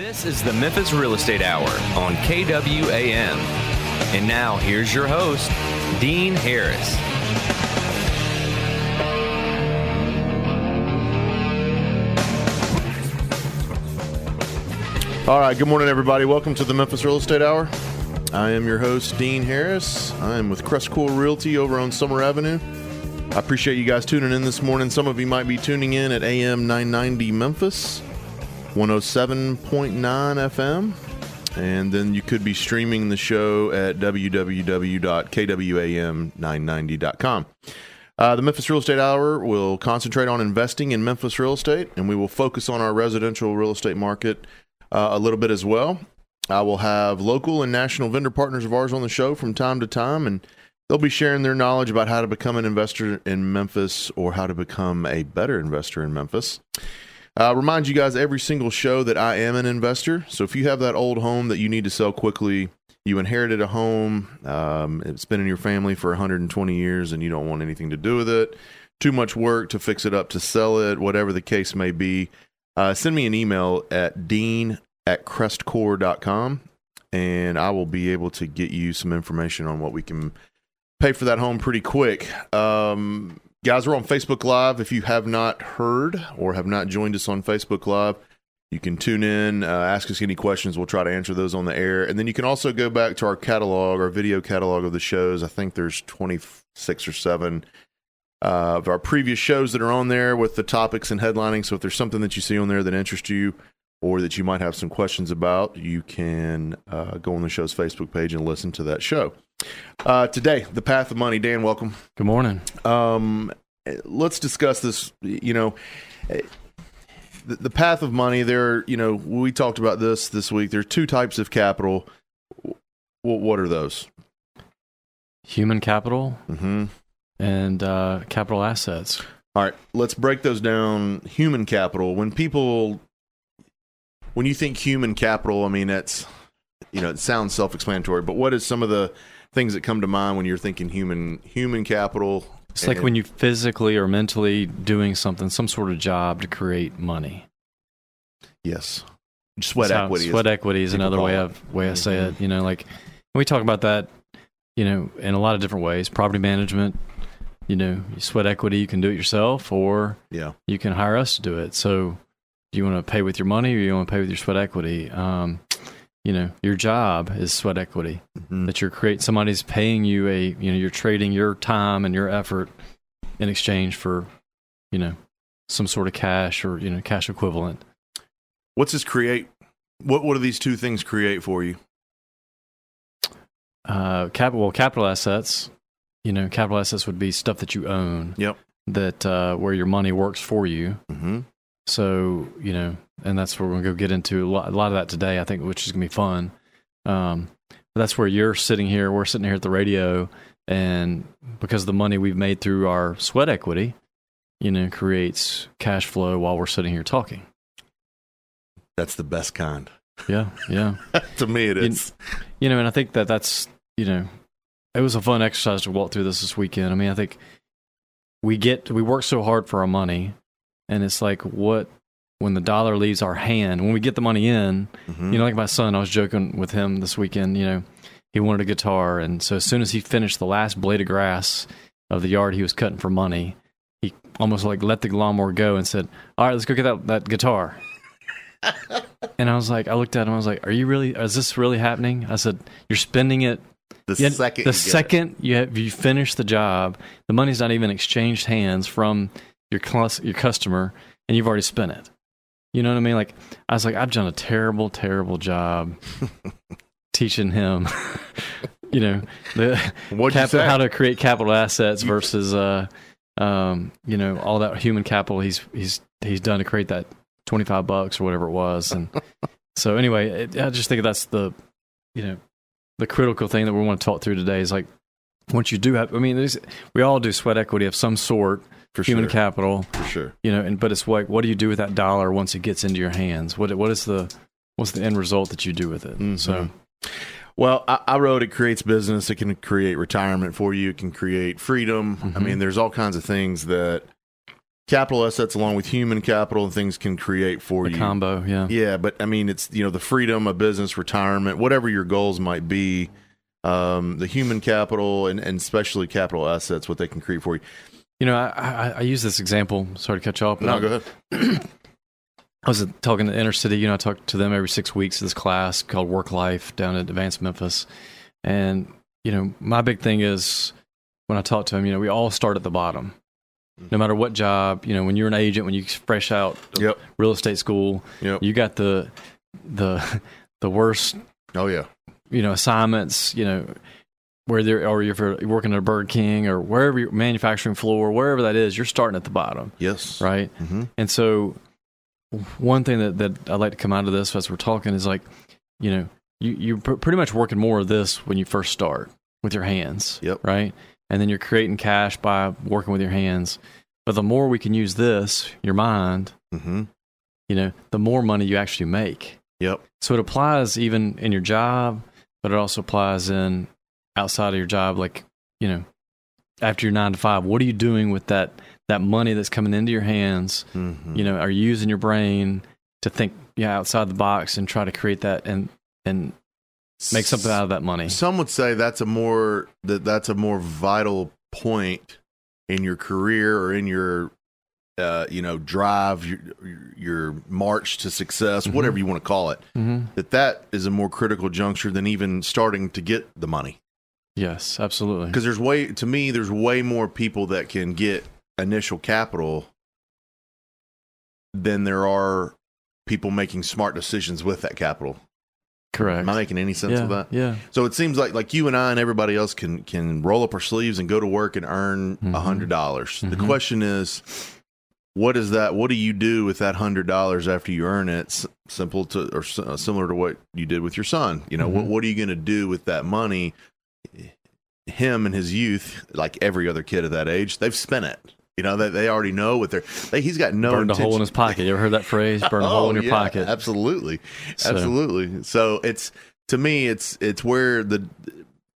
This is the Memphis Real Estate Hour on KWAM. And now here's your host, Dean Harris. All right, good morning, everybody. Welcome to the Memphis Real Estate Hour. I am your host, Dean Harris. I am with Crestcore Realty over on Summer Avenue. I appreciate you guys tuning in this morning. Some of you might be tuning in at AM 990 Memphis, 107.9 FM, and then you could be streaming the show at www.kwam990.com. Uh, the Memphis Real Estate Hour will concentrate on investing in Memphis real estate, and we will focus on our residential real estate market uh, a little bit as well. I will have local and national vendor partners of ours on the show from time to time, and they'll be sharing their knowledge about how to become an investor in Memphis or how to become a better investor in Memphis. Uh, remind you guys every single show that I am an investor. So if you have that old home that you need to sell quickly, you inherited a home, um, it's been in your family for 120 years, and you don't want anything to do with it, too much work to fix it up, to sell it, whatever the case may be, uh, send me an email at dean at crestcore.com and I will be able to get you some information on what we can pay for that home pretty quick. Um, guys, we're on Facebook Live. If you have not heard or have not joined us on Facebook Live, you can tune in, uh, ask us any questions. We'll try to answer those on the air. And then you can also go back to our catalog, our video catalog of the shows. I think there's 26 or 7 uh, of our previous shows that are on there with the topics and headlining. So if there's something that you see on there that interests you or that you might have some questions about, you can uh, go on the show's Facebook page and listen to that show. Uh, today, the path of money. Dan, welcome. Good morning. Um, let's discuss this. You know, the, the path of money. There, you know, we talked about this this week. There are two types of capital. What, what are those? Human capital Mm-hmm. and uh, capital assets. All right, let's break those down. Human capital. When people, when you think human capital, I mean that's, you know, it sounds self-explanatory. But what is some of the things that come to mind when you're thinking human human capital? It's like when you physically or mentally doing something, some sort of job to create money. yes, sweat how- equity. is- Sweat equity is another way of way I say Mhm. it. You know, like we talk about that. You know, in a lot of different ways. Property management. You know, sweat equity. You can do it yourself, or yeah, you can hire us to do it. So, you want to pay with your money, or you want to pay with your sweat equity? Um, you know, your job is sweat equity. Mhm. that you're create somebody's paying you a you know you're trading your time and your effort in exchange for you know some sort of cash or you know cash equivalent What's this create? What what do these two things create for you? uh capital well, capital assets you know capital assets would be stuff that you own Yep. that uh where your money works for you Mm-hmm. So you know and that's where we're gonna go get into a lot, a lot of that today i think which is gonna be fun um but that's where you're sitting here we're sitting here at the radio and because of the money we've made through our sweat equity you know creates cash flow while we're sitting here talking That's the best kind. yeah yeah to me, it is. You- you know and i think that that's you know it was a fun exercise to walk through this this weekend i mean i think we get we work so hard for our money and it's like what when the dollar leaves our hand when we get the money in Mhm. You know, like my son, I was joking with him this weekend. You know, he wanted a guitar, and so as soon as he finished the last blade of grass of the yard he was cutting for money, he almost like let the lawnmower go and said, "All right, let's go get that that guitar." and I was like, I looked at him, I was like, "Are you really? Is this really happening?" I said, "You're spending it the second, the you it. second you have you finish the job, the money's not even exchanged hands from your your customer, and you've already spent it. You know what I mean? Like I was like, I've done a terrible, terrible job teaching him. you know the capital, how to create capital assets versus uh, um, you know all that human capital he's he's he's done to create that twenty five bucks or whatever it was, and so anyway, it, I just think that's the you know the critical thing that we want to talk through today is like once you do have, I mean, we all do sweat equity of some sort, for human sure. capital, for sure. you know, and but it's like, what do you do with that dollar once it gets into your hands? What what is the what's the end result that you do with it? Mhm. So Well, I, I wrote it creates business. It can create retirement for you. It can create freedom. I Mhm. mean, there's all kinds of things that capital assets along with human capital and things can create for The you. combo, yeah. Yeah, but I mean, it's you know the freedom of business, retirement, whatever your goals might be, um, the human capital and, and especially capital assets, what they can create for you. You know, I, I, I use this example. Sorry to cut you off. but No, I- go ahead. I was talking to Inner City. You know, I talk to them every six weeks. This class called Work Life down at Advanced Memphis, and you know, my big thing is when I talk to them. You know, we all start at the bottom, no matter what job. You know, when you're an agent, when you fresh out Yep. real estate school, Yep. you got the the the worst Oh yeah. you know assignments. You know. Where there, or if you're working at a Burger King or wherever you're manufacturing floor, wherever that is, you're starting at the bottom, Yes. right? Mm-hmm. And so, one thing that, that I'd like to come out of this as we're talking is like, you know, you, you're pr- pretty much working more of this when you first start with your hands. Yep. Right. And then you're creating cash by working with your hands. But the more we can use this, your mind, Mm-hmm. you know, the more money you actually make. Yep. So it applies even in your job, but it also applies in outside of your job, like, you know, after your nine to five, what are you doing with that that money that's coming into your hands? Mm-hmm. You know, are you using your brain to think yeah, outside the box and try to create that and and make something out of that money? Some would say that's a more that that's a more vital point in your career or in your uh, you know drive your your march to success, Mhm. whatever you want to call it. Mm-hmm. That that is a more critical juncture than even starting to get the money. Yes, absolutely. Because there's way to me, there's way more people that can get initial capital than there are people making smart decisions with that capital. Correct. Am I making any sense yeah, of that? Yeah. So it seems like like you and I and everybody else can can roll up our sleeves and go to work and earn a Mhm. hundred dollars. The Mhm. question is, what is that? What do you do with that hundred dollars after you earn it? S- simple to or s- uh, similar to what you did with your son. You know, what Mhm. what are you going to do with that money? Him and his youth, like every other kid of that age, they've spent it. You know, they, they already know what they're. They, he's got no Burned a hole in his pocket. You ever heard that phrase? Burn a hole in Oh, your yeah, pocket. Absolutely, So- absolutely. So it's to me, it's it's where the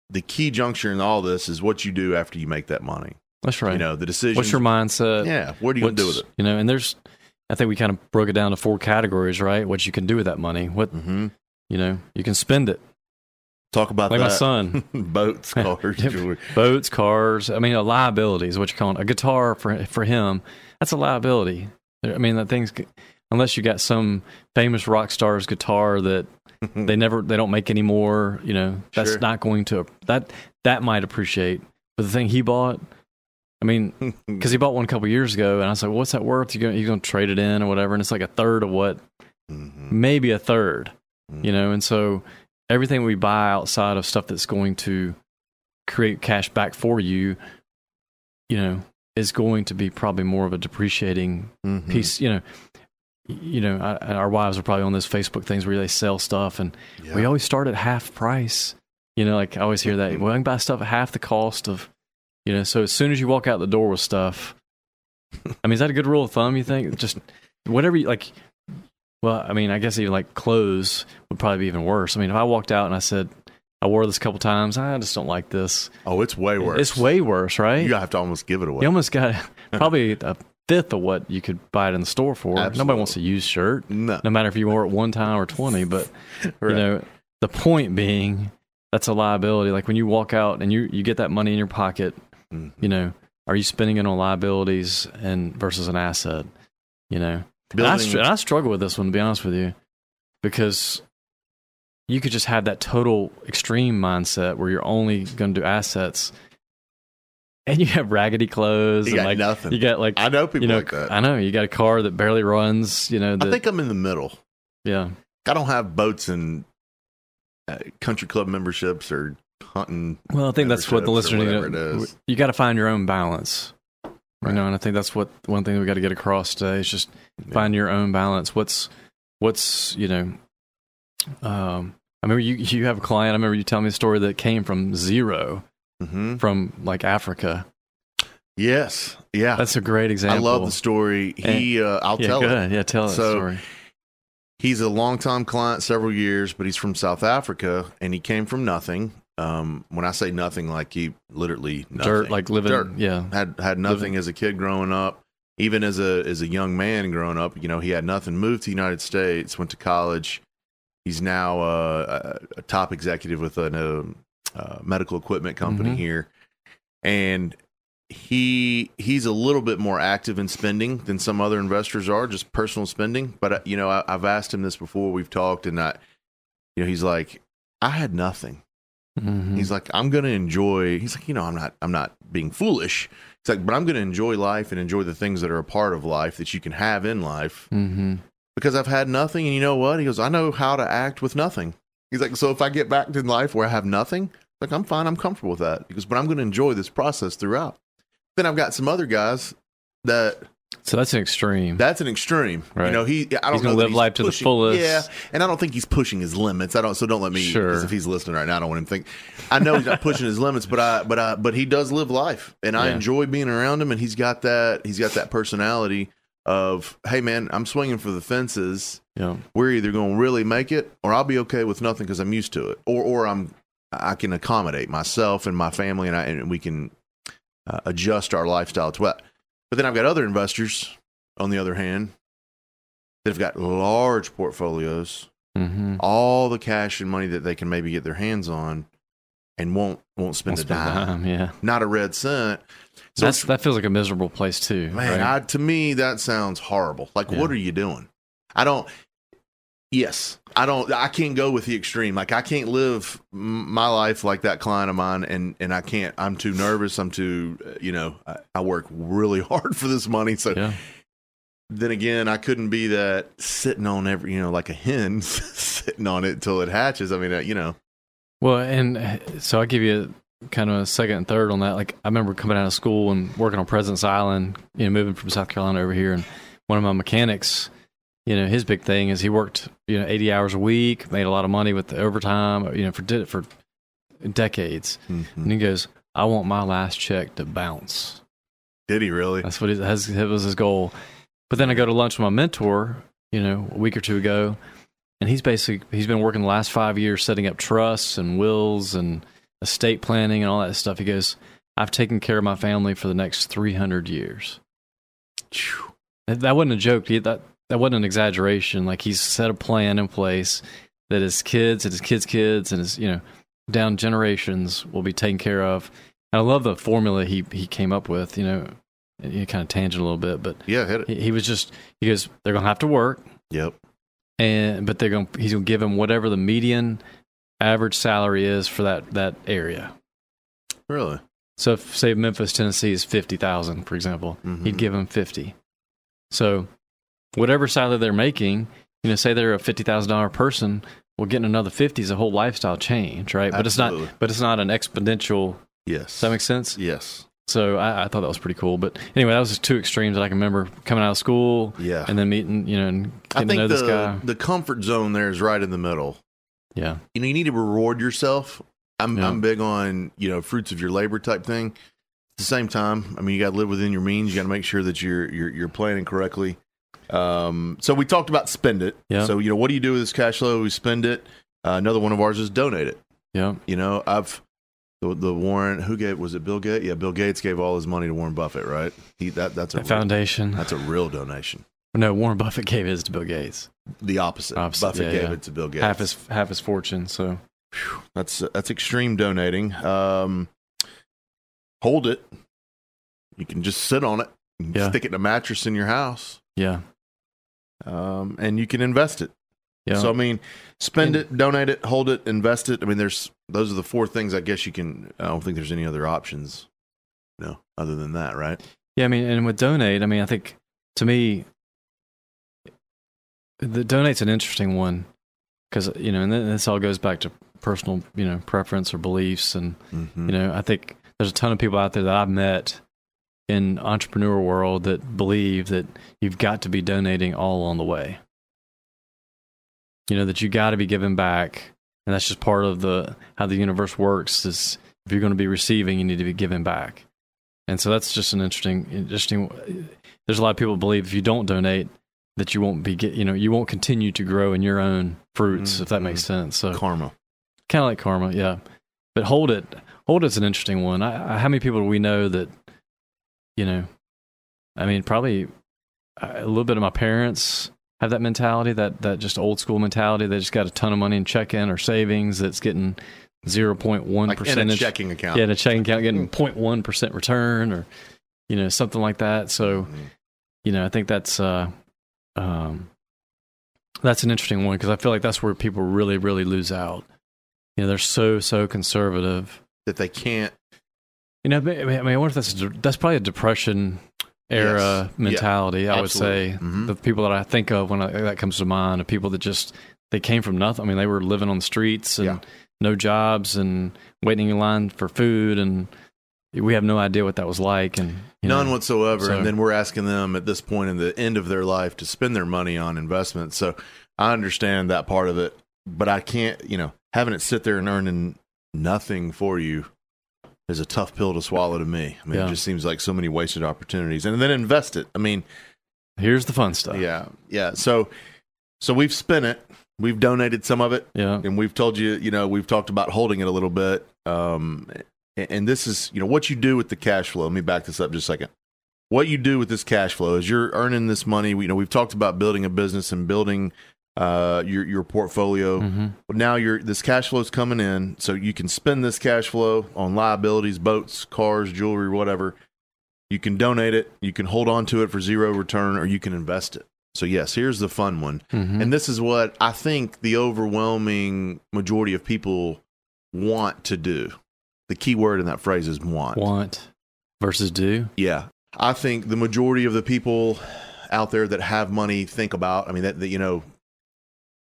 the key juncture in all this is what you do after you make that money. That's right. You know, the decision. What's your mindset? Yeah, what are you gonna do with it? You know, and there's, I think we kind of broke it down to four categories, right? What you can do with that money. What hmm you know, you can spend it. Talk about Like that. my son, boats, cars, jewelry. boats, cars. I mean, a liability is what you call it. A guitar for for him, that's a liability. I mean, that thing's unless you got some famous rock star's guitar that they never they don't make anymore. You know, that's Sure. not going to that that might appreciate. But the thing he bought, I mean, because he bought one a couple years ago, and I was like, "What's that worth? You going you going to trade it in or whatever?" And it's like a third of what, Mhm. maybe a 3rd Mhm. you know. And so everything we buy outside of stuff that's going to create cash back for you, you know, is going to be probably more of a depreciating Mhm. piece. You know, you know, I, our wives are probably on those Facebook things where they sell stuff, and Yeah. we always start at half price. You know, like I always hear that. Well, I can buy stuff at half the cost of, you know. So as soon as you walk out the door with stuff, I mean, is that a good rule of thumb? You think just whatever you like. Well, I mean, I guess even like clothes would probably be even worse. I mean, if I walked out and I said I wore this a couple times, I just don't like this. oh, it's way worse. It's way worse, right? You have to almost give it away. You almost got probably a fifth of what you could buy it in the store for. Absolutely. Nobody wants a used shirt, no, no matter if you wore it one time or twenty. But Right. you know, the point being that's a liability. Like when you walk out and you you get that money in your pocket, Mhm. you know, are you spending it on liabilities and versus an asset? You know, and I, str- I struggle with this one to be honest with you, because you could just have that total extreme mindset where you're only going to do assets, and you have raggedy clothes you and got like nothing. you got like I know people you know like that. I know you got a car that barely runs. You know, that, I think I'm in the middle. yeah, I don't have boats and uh, country club memberships or hunting. Well, I think that's what the listener whatever you, it is. you got to find your own balance. Right. You know, and I think that's what one thing we got to get across today is just Yeah. find your own balance. What's what's you know, um, I remember you you have a client. I remember you telling me a story that came from zero Mhm. from like Africa. Yes, yeah. That's a great example. I love the story. He, uh, I'll yeah, tell go it. Yeah, tell So, story. He's a longtime client, several years, but he's from South Africa, and he came from nothing. Um, when I say nothing, like he literally nothing. Dirt, like living. Dirt. Yeah, had had nothing as a kid growing up. even as a as a young man growing up, you know, he had nothing. Moved to the United States, went to college. He's now uh, a, a top executive with a um, uh, medical equipment company Mhm. here, and he he's a little bit more active in spending than some other investors are, just personal spending. But uh, you know, I, I've asked him this before. We've talked, and I, you know, he's like, I had nothing. Mhm. He's like, I'm gonna enjoy. He's like, you know, I'm not, I'm not being foolish. He's like, but I'm gonna enjoy life and enjoy the things that are a part of life that you can have in life Mhm. because I've had nothing. And you know what? He goes, I know how to act with nothing. He's like, so if I get back to life where I have nothing, like I'm fine, I'm comfortable with that. He goes, but I'm gonna enjoy this process throughout. Then I've got some other guys that So that's an extreme. that's an extreme. You Right. know, he I don't He's gonna live life to the fullest. Yeah, and I don't think he's pushing his limits. I don't. So don't let me. Sure. If he's listening right now, I don't want him to think. I know he's not pushing his limits, but I, but I, but he does live life, and I enjoy being around him. And he's got that. He's got that personality of, hey man, I'm swinging for the fences. yeah. We're either going to really make it, or I'll be okay with nothing because I'm used to it, or or I'm I can accommodate myself and my family, and I and we can uh, adjust our lifestyle to that. But then I've got other investors, on the other hand, that have got large portfolios, Mm-hmm. all the cash and money that they can maybe get their hands on, and won't won't spend a dime, Yeah. not a red cent. So That's that feels like a miserable place too. man, right? I, to me that sounds horrible. Like, Yeah. what are you doing? I don't. Yes, I don't. I can't go with the extreme. Like, I can't live my life like that client of mine, and and I can't. I'm too nervous. I'm too. uh, You know, I, I work really hard for this money, so yeah. then again, I couldn't be that sitting on every, you know, like a hen sitting on it until it hatches. I mean, uh, you know, Well, and uh, so I'll give you kind of a second and third on that. Like I remember coming out of school and working on President's Island, you know, moving from South Carolina over here, and one of my mechanics, you know, his big thing is he worked, you know, eighty hours a week, made a lot of money with the overtime, you know, for did it for decades, mm-hmm. and he goes, "I want my last check to bounce." did he really? That's what he, that's, that was his goal. But then I go to lunch with my mentor, you know, a week or two ago, and he's basically he's been working the last five years setting up trusts and wills and estate planning and all that stuff. He goes, "I've taken care of my family for the next three hundred years." Phew. That that wasn't a joke. That that wasn't an exaggeration. Like he's set a plan in place that his kids and his kids' kids and his you know down generations will be taken care of. And I love the formula he he came up with. You know, you kind of tangent a little bit, but Yeah, hit it. he, he was just he goes they're gonna have to work Yep. and but they're gonna he's gonna give them whatever the median average salary is for that that area. Really? So if say Memphis, Tennessee is fifty thousand, for example, Mhm. he'd give them fifty. So whatever salary they're making, you know, say they're a fifty thousand dollar person, well, getting another fifty is a whole lifestyle change, right? Absolutely. But it's not. But it's not an exponential. Yes. Does that make sense? Yes. So I, I thought that was pretty cool. But anyway, that was just two extremes that I can remember coming out of school Yeah. and then meeting, you know, and I getting to know think this guy. the the comfort zone there is right in the middle. Yeah, You know, you need to reward yourself. I'm Yeah. I'm big on you know fruits of your labor type thing. At the same time, I mean, you got to live within your means. You got to make sure that you're you're you're planning correctly. Um, so we talked about spend it. Yeah. So you know, what do you do with this cash flow? We spend it. Uh, another one of ours is donate it. yeah, You know, I've the, the Warren who gave was it Bill Gates? Yeah, Bill Gates gave all his money to Warren Buffett, right? He that that's a foundation. real, that's a real donation. No, Warren Buffett gave his to Bill Gates. The opposite. Opposite, Buffett yeah, gave yeah. it to Bill Gates. Half his half his fortune. So That's that's extreme donating. Um, hold it. You can just sit on it. Yeah. Stick it in a mattress in your house, yeah, um, and you can invest it. yeah. So I mean, spend And- it, donate it, hold it, invest it. I mean, there's those are the four things. I guess you can. I don't think there's any other options. No, other than that, right? Yeah, I mean, and with donate, I mean, I think to me, the donate's an interesting one because you know, and then this all goes back to personal, you know, preference or beliefs, and Mm-hmm. you know, I think there's a ton of people out there that I've met in entrepreneur world that believe that you've got to be donating all along the way. You know that you got to be giving back, and that's just part of the how the universe works. Is if you're going to be receiving, you need to be giving back. And so that's just an interesting, interesting. There's a lot of people believe if you don't donate, that you won't be get, you know, you won't continue to grow in your own fruits, if that makes mm-hmm. sense. So karma. kind of like karma, yeah. But hold it, hold it's an interesting one. I, I, how many people do we know that, you know, I mean, probably uh, a little bit of my parents have that mentality, that that just old school mentality. They just got a ton of money in checking or savings that's getting zero point one in a checking account. Yeah, in a checking account getting 0.1 percent return, or you know something like that. So, Mhm. you know, I think that's uh, um, that's an interesting one because I feel like that's where people really, really lose out. You know, they're so so conservative. That they can't. You know, I mean, I, wonder if that's that's probably a depression era Yes. Yeah. mentality. I would say. Mhm. the people that I think of when I, that comes to mind are people that just they came from nothing. I mean, they were living on the streets and Yeah. no jobs and waiting in line for food, and we have no idea what that was like. And you None know, whatsoever. so- and then we're asking them at this point in the end of their life to spend their money on investments. So I understand that part of it, but I can't, you know, having it sit there and earning nothing for you is a tough pill to swallow to me. I mean, Yeah. it just seems like so many wasted opportunities. And then invest it. I mean, here's the fun stuff. yeah, yeah. So, so we've spent it. We've donated some of it yeah, and we've told you, you know, we've talked about holding it a little bit. Um, and- this is, you know, what you do with the cash flow. Let me back this up just a second. What you do with this cash flow is you're earning this money. You know, we've talked about building a business and building uh, your your portfolio. hmm now you're this cash flow is coming in, so you can spend this cash flow on liabilities, boats, cars, jewelry, whatever. You can donate it, you can hold on to it for zero return, or you can invest it. So yes, here's the fun one. hmm And this is what I think the overwhelming majority of people want to do. The key word in that phrase is want. want versus do. Yeah. I think the majority of the people out there that have money think about, I mean, that, that you know,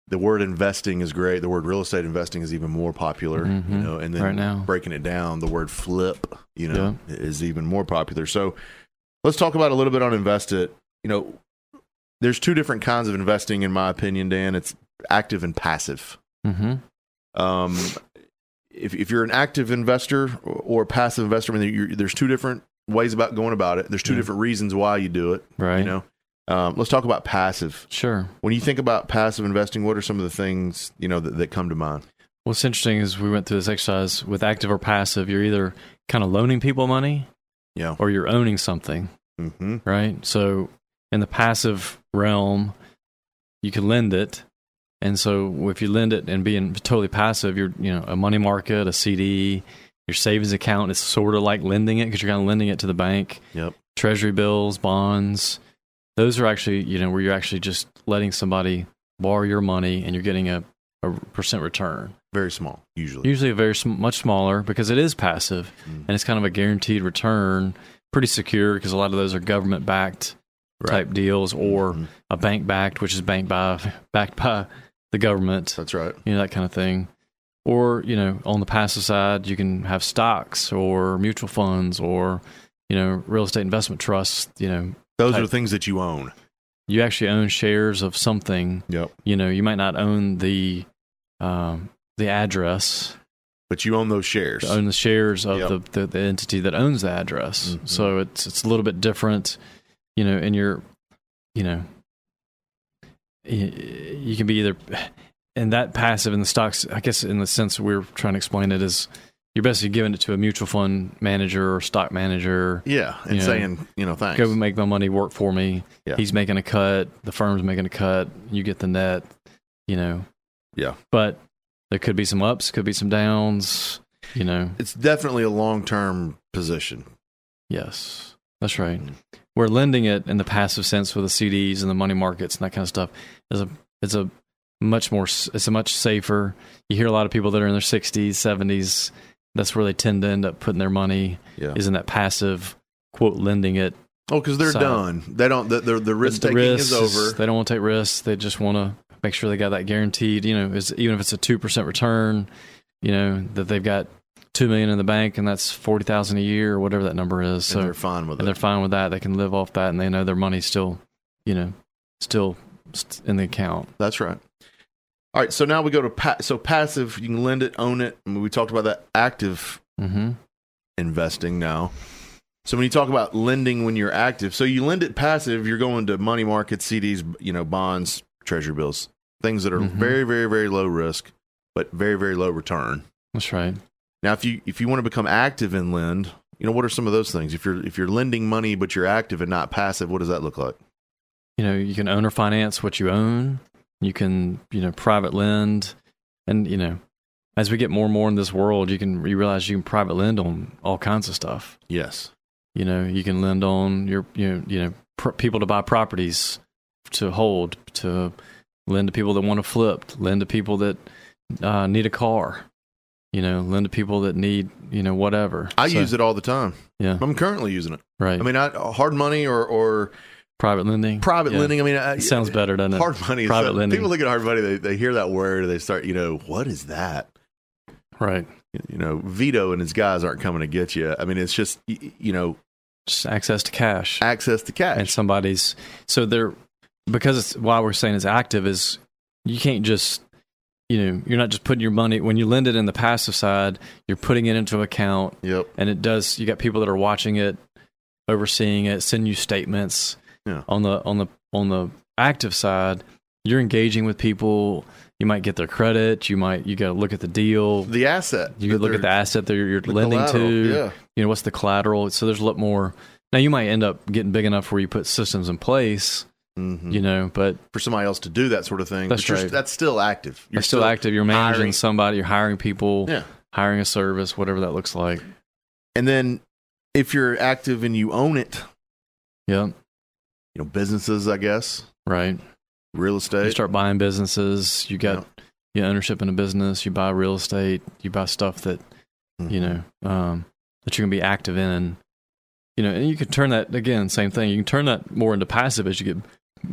the word investing is great. The word real estate investing is even more popular, you Mhm. know, and then Right now. breaking it down, the word flip, you know, is even more popular. So let's talk about a little bit on invest it. You know, there's two different kinds of investing, in my opinion, Dan. It's active and passive. hmm Um, if, if you're an active investor or a passive investor, I mean, you're, there's two different ways about going about it. There's two Yeah. different reasons why you do it. Right. You know, um, let's talk about passive. Sure. When you think about passive investing, what are some of the things you know that, that come to mind? What's interesting is we went through this exercise with active or passive. You're either kind of loaning people money, Yeah. or you're owning something. Mm-hmm. right? So in the passive realm, you can lend it. And so if you lend it and being totally passive, you're, you know, a money market, a CD, your savings account is sort of like lending it because you're kind of lending it to the bank. Yep. Treasury bills, bonds, those are actually, you know, where you're actually just letting somebody borrow your money and you're getting a, a percent return. Very small, usually. Usually a very sm- much smaller because it is passive Mm. and it's kind of a guaranteed return, pretty secure because a lot of those are government backed type deals or Mhm. a bank backed, which is banked by backed by the government, That's right. you know that kind of thing. Or you know, on the passive side, you can have stocks or mutual funds or you know real estate investment trusts. You know, Those Type- are things that you own. you actually own shares of something. Yep. You know, you might not own the um, the address, But you own those shares. to own the shares of Yep. the, the the entity that owns the address. Mhm. So it's it's a little bit different, you know. And you're, you know, y- you can be either, and that passive in the stocks. I guess in the sense we're trying to explain it is, you're basically giving it to a mutual fund manager or stock manager. yeah. And You know, saying, you know, thanks. Go make my money work for me. Yeah. He's making a cut. The firm's making a cut. You get the net. You know. Yeah. But there could be some ups. Could be some downs. You know. it's definitely a long term position. Yes, that's right. Mhm. We're lending it in the passive sense with the CDs and the money markets and that kind of stuff. It's a it's a much more it's a much safer. You hear a lot of people that are in their 60s, 70s. That's where they tend to end up putting their money Yeah. Isn't that passive quote lending it. Oh, because they're So- done. They don't. The, the, the risk taking is over. They don't want to take risks. They just want to make sure they got that guaranteed. You know, is even if it's a two percent return, you know that they've got two million in the bank and that's forty thousand a year or whatever that number is. So and they're fine with and they're fine with that. They can live off that, and they know their money's still, you know, still in the account. That's right. All right. So now we go to pa- so passive. You can lend it, own it. I mean, we talked about that active Mm-hmm. investing now. So when you talk about lending when you're active, so you lend it passive, you're going to money market, CDs, you know, bonds, treasury bills, things that are Mhm. very, very, very low risk, but very, very low return. That's right. Now, if you if you want to become active in lend, You know, what are some of those things? If you're if you're lending money but you're active and not passive, what does that look like? You know, you can own or finance what you own. You can, you know, private lend, and you know, as we get more and more in this world, you can you realize you can private lend on all kinds of stuff. Yes. You know, you can lend on your you know you know pr- people to buy properties to hold, to lend to people that want to flip, lend to people that uh, need a car. You know, lend to people that need you know whatever. I So, use it all the time. Yeah, I'm currently using it. right. I mean, not hard money or or private lending, private Yeah. lending. I mean, uh, I, sounds better, doesn't it? hard money. Private so- lending. People look at hard money. They they hear that word. They start. You know, what is that? Right. You know, Vito and his guys aren't coming to get you. I mean, it's just you know Just access to cash. access to cash. and somebody's so they're because it's why we're saying it's active is you can't just you know you're not just putting your money when you lend it in the passive side you're putting it into an account yep. and it does you got people that are watching it overseeing it sending you statements Yeah. on the on the on the active side you're engaging with people you might get their credit you might you got to look at the deal The asset. you look at the asset that you're the lending to Yeah. you know what's the collateral so there's a lot more now you might end up getting big enough where you put systems in place Mhm. you know but For somebody else to do that sort of thing. That's right. That's still active. you're still, active you're managing hiring. somebody you're hiring people Yeah. hiring a service whatever that looks like And then if you're active and you own it, yeah you know, businesses, I guess, right real estate. you start buying businesses you got you know, ownership in a business you buy real estate you buy stuff that Mhm. you know um, that you're going to be active in you know and you can turn that again same thing you can turn that more into passive as you get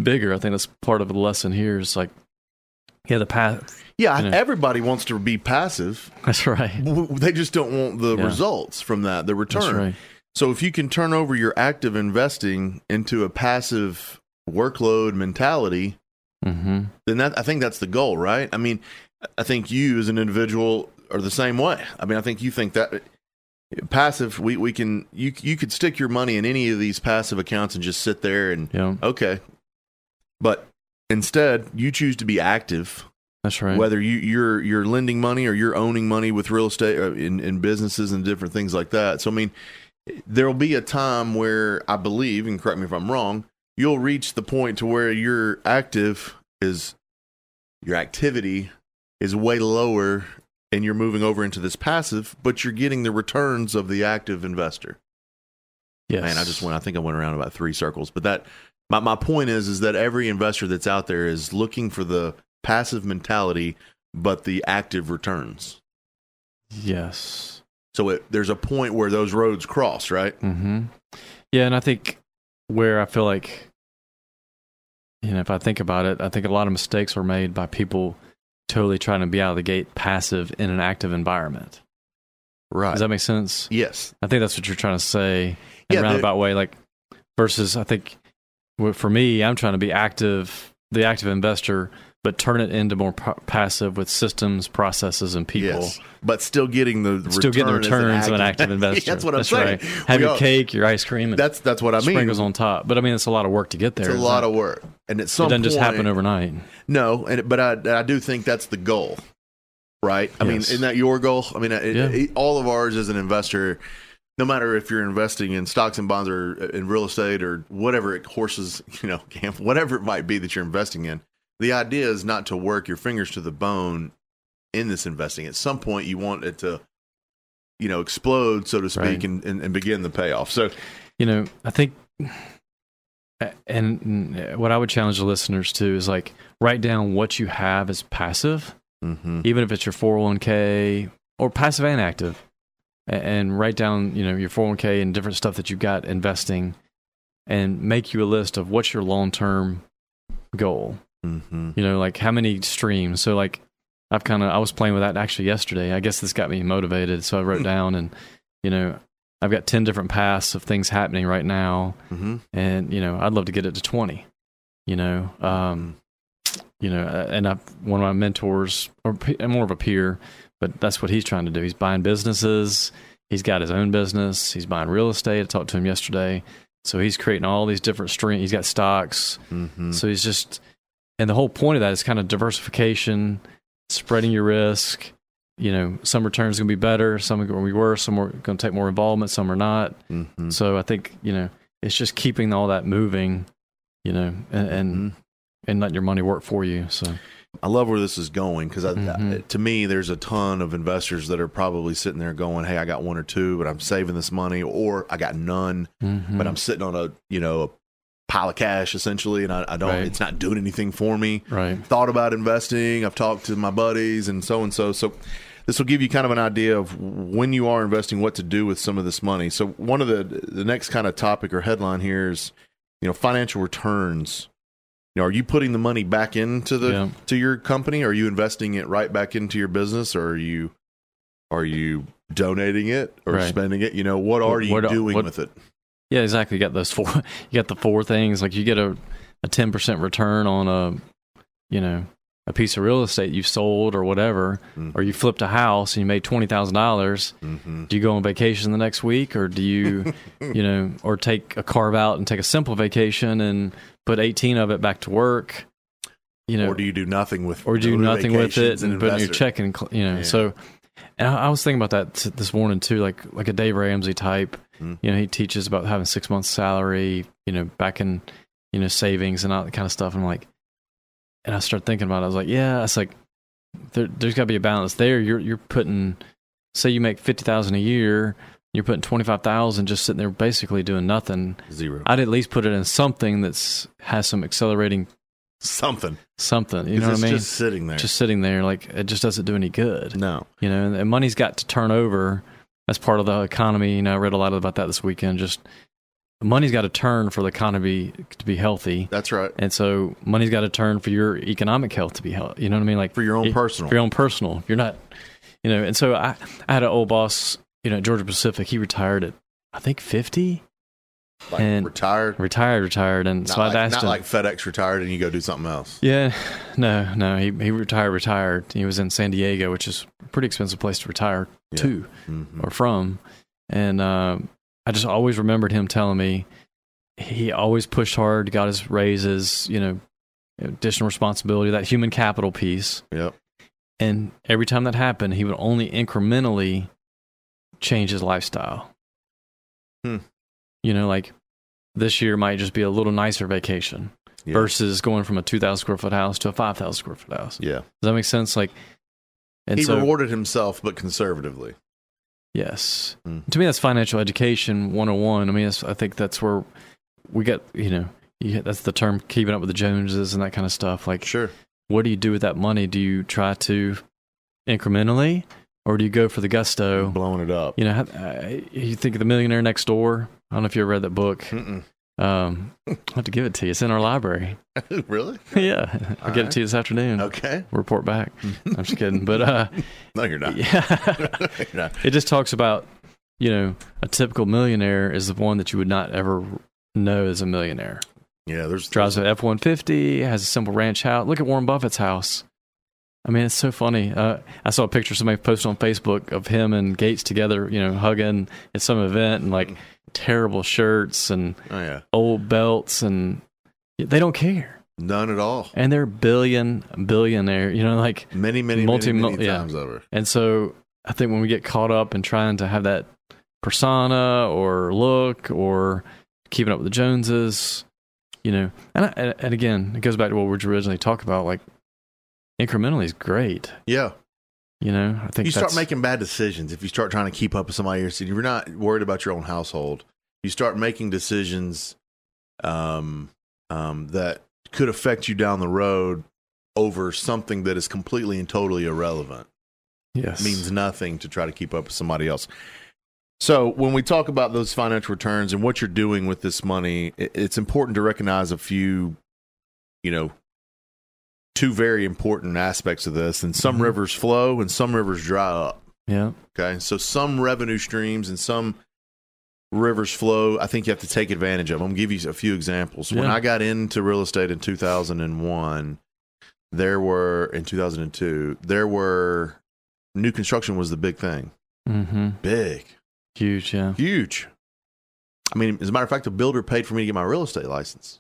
bigger i think that's part of the lesson here is like yeah the path Yeah, you know. everybody wants to be passive. that's right They just don't want the Yeah. results from that, the return. that's right So if you can turn over your active investing into a passive workload mentality, mm-hmm. then that I think that's the goal, right? I mean, I think you as an individual are the same way. I mean, I think you think that passive we, we can you you could stick your money in any of these passive accounts and just sit there and yeah okay. But instead, you choose to be active that's right whether you, you're you're lending money or you're owning money with real estate or in, in businesses and different things like that. So I mean, there'll be a time where I believe, and correct me if I'm wrong, you'll reach the point to where your active is your activity is way lower and you're moving over into this passive, but you're getting the returns of the active investor. yes. Man, I just went I think I went around about three circles. But that my, my point is is that every investor that's out there is looking for the passive mentality but the active returns. yes So it, there's a point where those roads cross, right? Mm-hmm. Yeah, and I think where I feel like, you know, if I think about it, I think a lot of mistakes are made by people totally trying to be out of the gate passive in an active environment. Right. Does that make sense? yes. I think that's what you're trying to say in Yeah, a roundabout way. Like, versus, I think for me, I'm trying to be active, the active investor, but turn it into more pa- passive with systems, processes, and people. Yes. But still getting the Still getting the returns of an active investor. that's what I'm That's saying. right. Have We your all- cake, your ice cream, and That's that's what I mean. sprinkles on top. But I mean, it's a lot of work to get there. it's a lot of work, and at It some doesn't just point- happen overnight. No, and but I I do think that's the goal, right? I mean, isn't that your goal? I mean, it, Yeah. it- all of ours as an investor, no matter if you're investing in stocks and bonds or uh, in real estate or whatever it horses, you know, whatever it might be that you're investing in. The idea is not to work your fingers to the bone in this investing. At some point, you want it to, you know, explode, so to speak, Right. and, and, and begin the payoff. So, You know, I think, and what I would challenge the listeners to is like write down what you have as passive, mhm. even if it's your 401k or passive and active, and write down you know your 401k and different stuff that you've got investing, and make you a list of what's your long term goal. Mhm. you know like how many streams? So like i've kind of i was playing with that actually yesterday. I guess this got me motivated so i wrote Hmm. down and you know i've got 10 different paths of things happening right now. Mhm. and you know i'd love to get it to 20 you know um you know uh, and I, one of my mentors or more of a peer but that's what he's trying to do. He's buying businesses. He's got his own business. He's buying real estate. I talked to him yesterday. So he's creating all these different streams he's got stocks. Mhm. so he's just, and the whole point of that is kind of diversification, spreading your risk, you know, some returns going to be better, some are going to be worse, some are going to take more involvement, some are not. Mhm. So I think you know it's just keeping all that moving, you know, and and, Mhm. and letting your money work for you. So I love where this is going because Mhm. to me, there's a ton of investors that are probably sitting there going, "Hey, I got one or two, but I'm saving this money, or I got none, mhm. but I'm sitting on a you know a pile of cash essentially, and I, I don't. Right. It's not doing anything for me. right, Thought about investing. I've talked to my buddies and so and so. So this will give you kind of an idea of when you are investing, what to do with some of this money. So one of the the next kind of topic or headline here is, you know, financial returns. You know, are you putting the money back into the Yeah. to your company? Are you investing it right back into your business, or are you are you donating it or Right. spending it? You know, what are you what- doing what- with it? Yeah, exactly. You got those four. You got the four things. Like you get a a ten percent return on a, you know, a piece of real estate you've sold or whatever, Mhm. or you flipped a house and you made twenty thousand dollars. Mm-hmm. Do you go on vacation the next week, or do you, you know, or take a carve out and take a simple vacation and put eighteen of it back to work? You know, or do you do nothing with or do nothing with it and, put in your it? checking, you know. Yeah. So, and I, I was thinking about that t- this morning too, like like a Dave Ramsey type. Mm. You know, he teaches about having six months salary, you know, back in you know savings and all that kind of stuff. And I'm like, and I started thinking about it. I was like, yeah, it's like there, there's got to be a balance there. You're you're putting, say, you make fifty thousand a year. You're putting twenty five thousand just sitting there basically doing nothing. Zero. I'd at least put it in something that's has some accelerating Something. something. You know what I mean? just sitting there. just sitting there like it just doesn't do any good no. you know and, money's got to turn over that's part of the economy you know i read a lot about that this weekend just money's got to turn for the economy to be healthy That's right. and so money's got to turn for your economic health to be healthy you know what i mean like For your own it- personal. for your own personal you're not you know and so i i had an old boss you know at georgia pacific he retired at i think 50 like and- retired. retired retired and Not, so like, i'd asked not him like FedEx retired and you go do something else. Yeah, no, no. He he retired, retired. He was in San Diego, which is a pretty expensive place to retire Yeah. to Mhm. or from. And uh, I just always remembered him telling me he always pushed hard, got his raises, you know, additional responsibility, that human capital piece. Yep. And every time that happened, he would only incrementally change his lifestyle. Hmm. You know, like this year might just be a little nicer vacation Yeah. versus going from a 2,000 square foot house to a 5,000 square foot house. Yeah. Does that make sense? Like, and he so, rewarded himself, but conservatively. yes. Hmm. To me, that's financial education 101. I mean, I think that's where we get, you know, you, that's the term keeping up with the Joneses and that kind of stuff. Like, Sure. what do you do with that money? Do you try to incrementally or do you go for the gusto? Blowing it up. You know, uh, you think of the millionaire next door. I don't know if you ever read that book. Mm-mm. Um, I'll have to give it to you. It's in our library. really? yeah. I'll All get right. it to you this afternoon. Okay. Report back. I'm just kidding. But, uh, No, you're not. yeah. You're not. it just talks about, you know, a typical millionaire is the one that you would not ever know as a millionaire. Yeah, there's Drives an F 150, has a simple ranch house. Look at Warren Buffett's house. I mean, it's so funny. Uh, I saw a picture somebody posted on Facebook of him and Gates together, you know, hugging at some event and like terrible shirts and Oh yeah, old belts and they don't care. none at all. And they're billion, billionaire, you know, like, Many, many, Multi- many, many yeah. times over. And so I think when we get caught up in trying to have that persona or look or keeping up with the Joneses, you know, and, I, and again, it goes back to what we were originally talked about. Like incrementally is great. Yeah, You know, I think you start making bad decisions if you start trying to keep up with somebody else. You're not worried about your own household. You start making decisions um, um, that could affect you down the road over something that is completely and totally irrelevant. yes means nothing to try to keep up with somebody else. So when we talk about those financial returns and what you're doing with this money, it's important to recognize a few, you know, two very important aspects of this. And some Mhm. rivers flow and some rivers dry up. yeah Okay, so some revenue streams and some rivers flow. I think you have to take advantage of. I'm gonna give you a few examples. When I got into real estate in 2001, there were in 2002 there were new construction was the big thing, mm-hmm. big, huge. Yeah, huge. I mean, as a matter of fact, a builder paid for me to get my real estate license.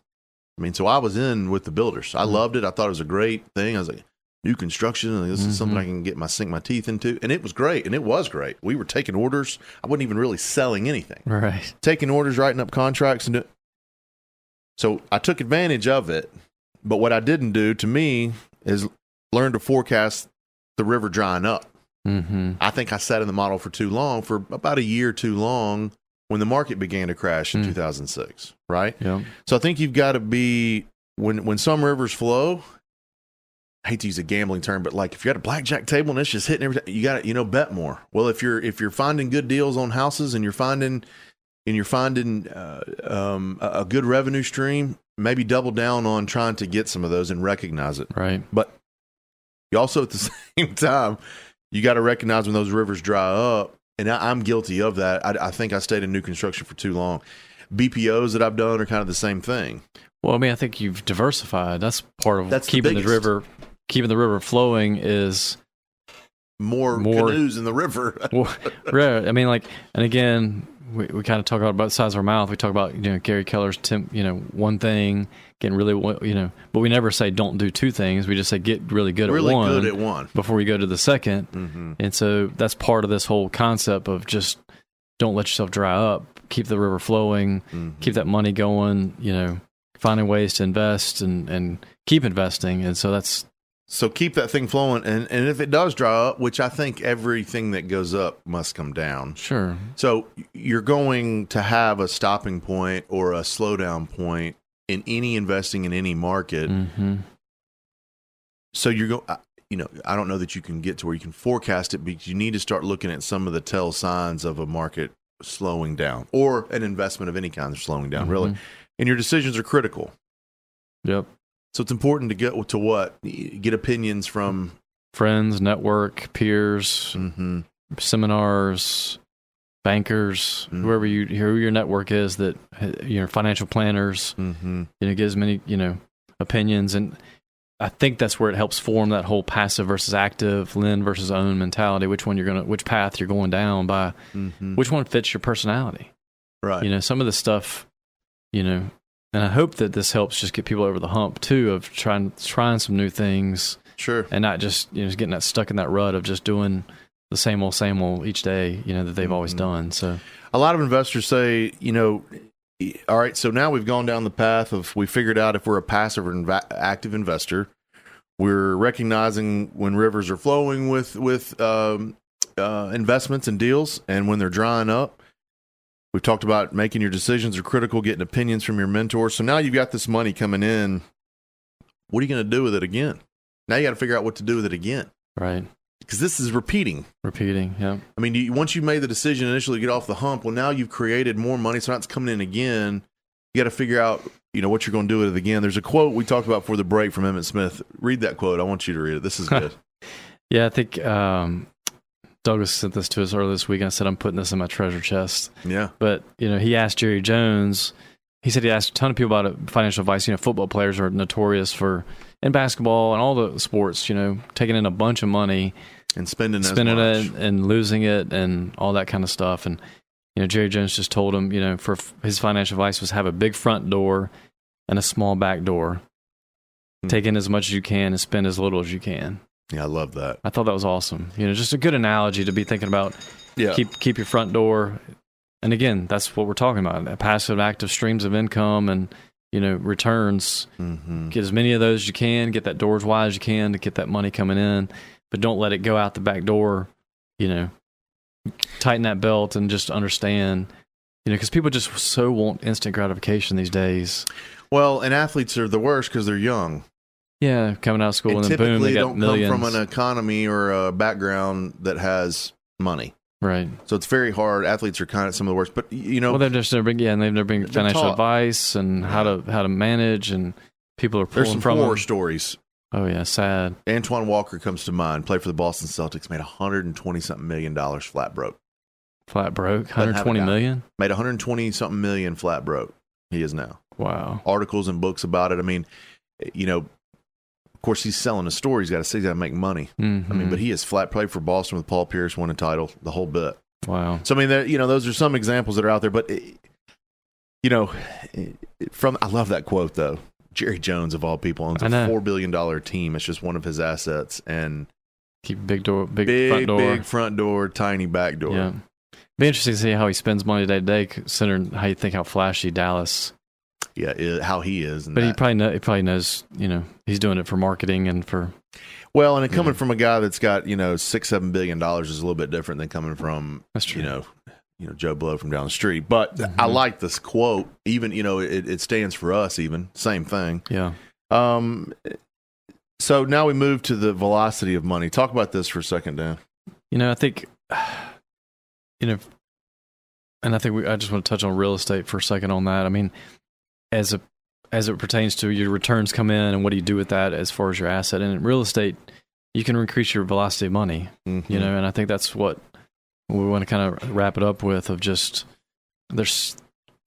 I mean, so I was in with the builders. I Mhm. loved it. I thought it was a great thing. I was like, new construction and this is something I can get my sink my teeth into. And it was great. And it was great. We were taking orders. I wasn't even really selling anything. Right. Taking orders, writing up contracts and do- so I took advantage of it. But what I didn't do to me is learn to forecast the river drying up. Mm-hmm. I think I sat in the model for too long, for about a year too long when the market began to crash in Mm. 2006, right? Yep. So I think you've got to be when when some rivers flow. I hate to use a gambling term, but like if you got a blackjack table and it's just hitting everything, you got to you know bet more. Well, if you're if you're finding good deals on houses and you're finding and you're finding uh, um, a good revenue stream, maybe double down on trying to get some of those and recognize it. Right. But you also at the same time, you got to recognize when those rivers dry up. And I, I'm guilty of that. I, I think I stayed in new construction for too long. BPOs that I've done are kind of the same thing. Well, I mean, I think you've diversified. That's part of That's keeping the, biggest. river, keeping the river flowing is More, More- canoes in the river. rare. I mean, like, and again, we, we kind of talk about both sides of our mouth. We talk about you know Gary Keller's tim, you know one thing getting really you know, but we never say don't do two things. We just say get really good really at one good at one. before we go to the 2nd Mm-hmm. And so that's part of this whole concept of just don't let yourself dry up. Keep the river flowing. Mm-hmm. Keep that money going. You know, finding ways to invest and and keep investing. And so that's So keep that thing flowing. And, and if it does dry up, which I think everything that goes up must come down. sure. So you're going to have a stopping point or a slowdown point in any investing in any market. hmm so you're going you know i don't know that you can get to where you can forecast it but you need to start looking at some of the tell signs of a market slowing down or an investment of any kind slowing down really Mhm. and your decisions are critical Yep. So it's important to get to what get opinions from Friends, network, peers, mm-hmm, seminars, bankers, Mhm. whoever you who your network is that you know financial planners. mm-hmm. You know, get as many you know opinions, and I think that's where it helps form that whole passive versus active, lend versus own mentality. Which one you're gonna, which path you're going down by, Mm-hmm. which one fits your personality. right You know, some of the stuff, you know, and I hope that this helps just get people over the hump too of trying trying some new things sure and not just you know just getting that stuck in that rut of just doing the same old same old each day you know that they've always Mhm. done so a lot of investors say, you know, all right, so now we've gone down the path of we figured out if we're a passive or inv- active investor. We're recognizing when rivers are flowing with with um, uh, investments and deals, and when they're drying up. We've talked about making your decisions are critical, getting opinions from your mentor. So now you've got this money coming in. What are you going to do with it again? Now you got to figure out what to do with it again right because this is repeating. repeating yeah I mean, you, once you made the decision initially to get off the hump, well, now you've created more money, so now it's coming in again. You got to figure out, you know, what you're going to do with it again. There's a quote we talked about before the break from Emmitt Smith. Read that quote. I want you to read it. This is good. yeah i think um douglas sent this to us earlier this week and i said i'm putting this in my treasure chest yeah, but you know he asked jerry jones he said he asked a ton of people about financial advice you know football players are notorious for in basketball and all the sports you know taking in a bunch of money and spending spending it and losing it and all that kind of stuff. And you know, Jerry Jones just told him, you know, for his financial advice was have a big front door and a small back door. Hmm. Take in as much as you can and spend as little as you can. Yeah, I love that. I thought that was awesome. You know, just a good analogy to be thinking about. Yeah, Keep keep your front door, and again, that's what we're talking about: passive, active streams of income and you know returns. hmm Get as many of those as you can. Get that door as wide as you can to get that money coming in, but don't let it go out the back door. You know, tighten that belt and just understand. You know, because people just so want instant gratification these days. Well, and athletes are the worst because they're young Yeah, coming out of school and and, then boom, they got don't millions. come from an economy or a background that has money. right. So it's very hard. Athletes are kind of some of the worst. But you know, Well, they've just never been. Yeah, and they've never been financial taught. advice and how to how to manage, and people are there's pulling some from horror them. stories. Oh yeah, sad. Antoine Walker comes to mind. Played for the Boston Celtics. Made 120 something million dollars flat broke. Flat broke. have a 120 Made 120 something million flat broke. He is now. Wow. Articles and books about it. I mean, you know, course he's selling a story. He's got to say he's got to make money. Mm-hmm. I mean, but he is flat played for Boston with Paul Pierce, won a title, the whole bit. wow. So I mean, there, you know, those are some examples that are out there. But eh, you know, eh, from I love that quote though. Jerry Jones of all people owns a four billion dollar team. It's just one of his assets, and Keep big door, big, big front door. big front door, tiny back door. Yeah. Be interesting to see how he spends money day to day, considering how you think how flashy Dallas. Yeah, i- how he is. And But he probably know, he probably knows, you know, he's doing it for marketing and for well, and it coming Yeah. from a guy that's got you know six seven billion dollars is a little bit different than coming from that's true. you know you know Joe Blow from down the street. But Mhm. I like this quote. Even you know it, it stands for us. Even same thing. yeah. Um, so now we move to the velocity of money. Talk about this for a second, Dan. You know, I think, you know, and I think we, I just want to touch on real estate for a second on that. I mean, as a as it pertains to your returns come in and what do you do with that as far as your asset and in real estate, you can increase your velocity of money. Mm-hmm. You know, and I think that's what we want to kind of wrap it up with of just there's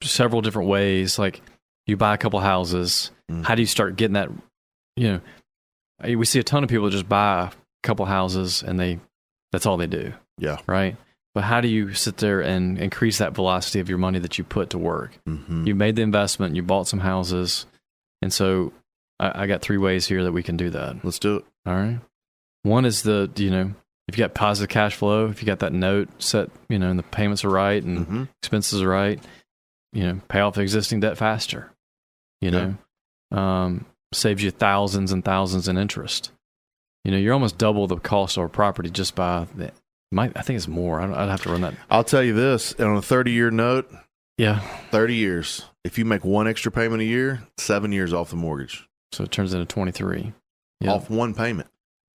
several different ways. Like you buy a couple houses, Mhm. how do you start getting that? You know, we see a ton of people just buy a couple houses and they that's all they do yeah. right? But how do you sit there and increase that velocity of your money that you put to work? Mm-hmm. You made the investment, you bought some houses, and so I, I got three ways here that we can do that. Let's do it. All right. One is the you know if you got positive cash flow, if you got that note set, you know, and the payments are right and Mm-hmm. expenses are right, you know, pay off existing debt faster. You know, um, saves you thousands and thousands in interest. You know, you're almost double the cost of a property just by the. Might I think it's more. I don't, I'd have to run that. I'll tell you this: on a thirty-year note, Yeah. thirty years. If you make one extra payment a year, seven years off the mortgage, So it turns into twenty three. Yeah. off one payment.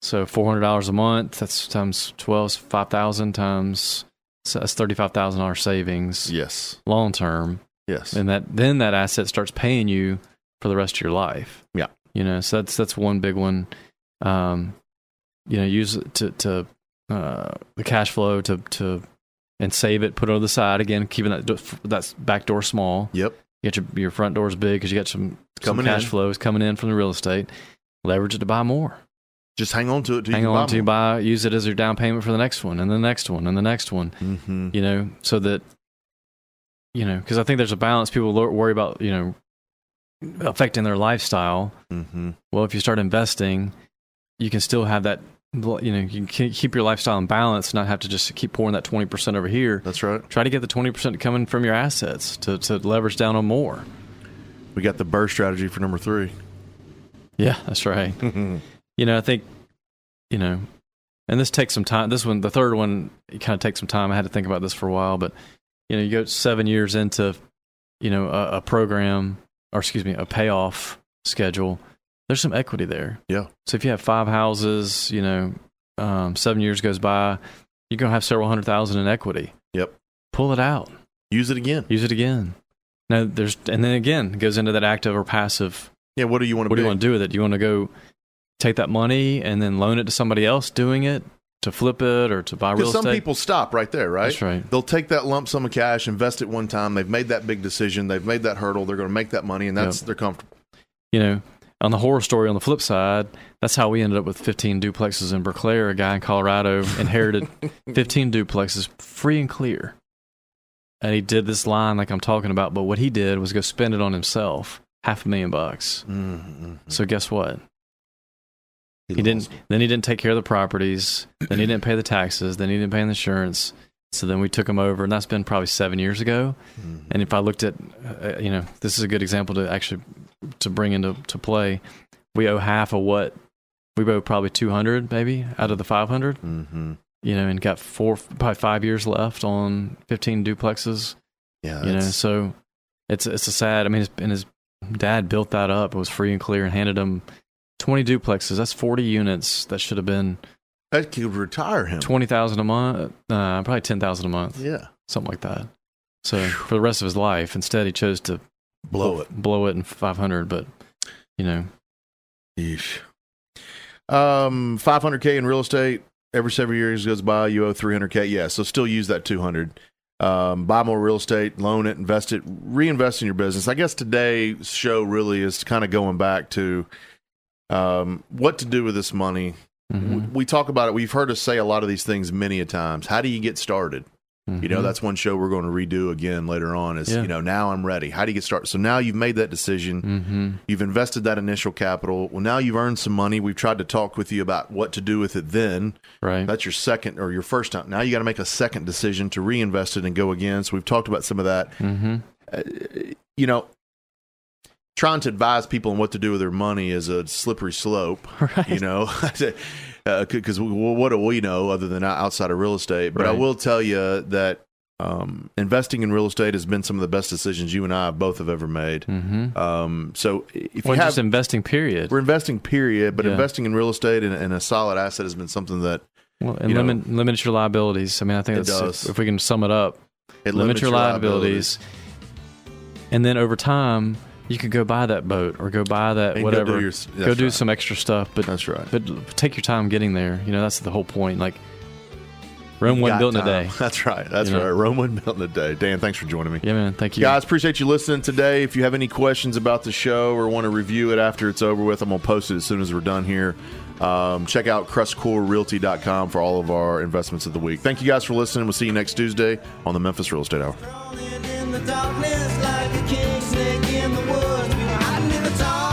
So four hundred dollars a month. That's times twelve, five thousand times. So that's thirty five thousand dollars savings Yes, long term. yes. and that then that asset starts paying you for the rest of your life. Yeah. you know, so that's that's one big one. Um, you know, use it to to uh, the cash flow to to and save it, put it on the side again, keeping that that back door small. yep. You Get your your front doors big because you got some, some cash in. flows coming in from the real estate. Leverage it to buy more. Just hang on to it. Hang you on to buy, use it as your down payment for the next one, and the next one, and the next one Mm-hmm. you know, so that you know, because I think there's a balance. People worry about you know affecting their lifestyle. Mm-hmm. Well, if you start investing, you can still have that. You know, you can keep your lifestyle in balance, not have to just keep pouring that twenty percent over here. That's right. Try to get the twenty percent coming from your assets to to leverage down on more. We got the burst strategy for number three. Yeah, that's right. you know, I think, you know, and this takes some time. This one, the third one, it kind of takes some time. I had to think about this for a while, but you know, you go seven years into, you know, a, a program or excuse me, a payoff schedule. There's some equity there. Yeah. So if you have five houses, you know, um, seven years goes by, you're gonna have several hundred thousand in equity. Yep. Pull it out. Use it again. Use it again. Now there's, and then again, it goes into that active or passive Yeah. What do you want to what do you want to do with it? Do you want to go take that money and then loan it to somebody else doing it to flip it or to buy real some estate? people stop right there, right? That's right. They'll take that lump sum of cash, invest it one time. They've made that big decision. They've made that hurdle. They're going to make that money, and that's Yep. they're comfortable. You know, on the horror story on the flip side, that's how we ended up with 15 duplexes in Berkeley. A guy in Colorado inherited 15 duplexes free and clear. And he did this line like I'm talking about, but what he did was go spend it on himself, half a million bucks. Mm-hmm. So guess what? He didn't. Then he didn't take care of the properties. Then he didn't pay the taxes. Then he didn't pay the insurance. So then we took them over, and that's been probably seven years ago. Mm-hmm. And if I looked at, uh, you know, this is a good example to actually to bring into to play. We owe half of what we owe probably two hundred maybe out of the five hundred. Mm-hmm. You know, and got four probably five years left on fifteen duplexes. Yeah. you know, so it's it's a sad. I mean, his, and his dad built that up. It was free and clear, and handed him twenty duplexes. That's forty units. That should have been that could retire him. twenty thousand a month. Uh, probably ten thousand a month, Yeah. something like that. So for the rest of his life, instead he chose to Blow it. blow it in five hundred. But you know, Yeesh. Um, 500k in real estate. Every seven years goes by, you owe 300k. Yeah, so still use that 200. Um, buy more real estate, loan it, invest it, reinvest in your business. I guess today's show really is kind of going back to um, what to do with this money. Mhm. We, talk about it. We've heard us say a lot of these things many a times. How do you get started? You know, that's one show we're going to redo again later on. Is Yeah. you know now I'm ready. How do you get started? So now you've made that decision. Mm-hmm. You've invested that initial capital. Well, now you've earned some money. We've tried to talk with you about what to do with it. Then Right. that's your second or your first time. Now you got to make a second decision to reinvest it and go again. So we've talked about some of that. mm-hmm. You know, trying to advise people on what to do with their money is a slippery slope. Right. You know, because what do we know other than outside of real estate? But I will tell you that um, investing in real estate has been some of the best decisions you and I both have ever made. Mm-hmm. Um, so if Well, you have, just investing period. we're investing period, but Yeah. investing in real estate and, and a solid asset has been something that Well, and you know- limit limit your liabilities. I mean, I think It that's does. if, if we can sum it up, it limit limits your liabilities, and then over time you could go buy that boat or go buy that And go whatever. do your- go that's do right. some extra stuff, but That's right. but take your time getting there. You know, that's the whole point. Like Rome You wasn't got built in a day. That's right. That's You know? right. Rome wasn't built in a day. Dan, thanks for joining me. Yeah, man. Thank you, Guys, appreciate you listening today. If you have any questions about the show or want to review it after it's over with, I'm going to post it as soon as we're done here. Um, check out crestcorerealty.com for all of our investments of the week. Thank you guys for listening. We'll see you next Tuesday on the Memphis Real Estate Hour guitar.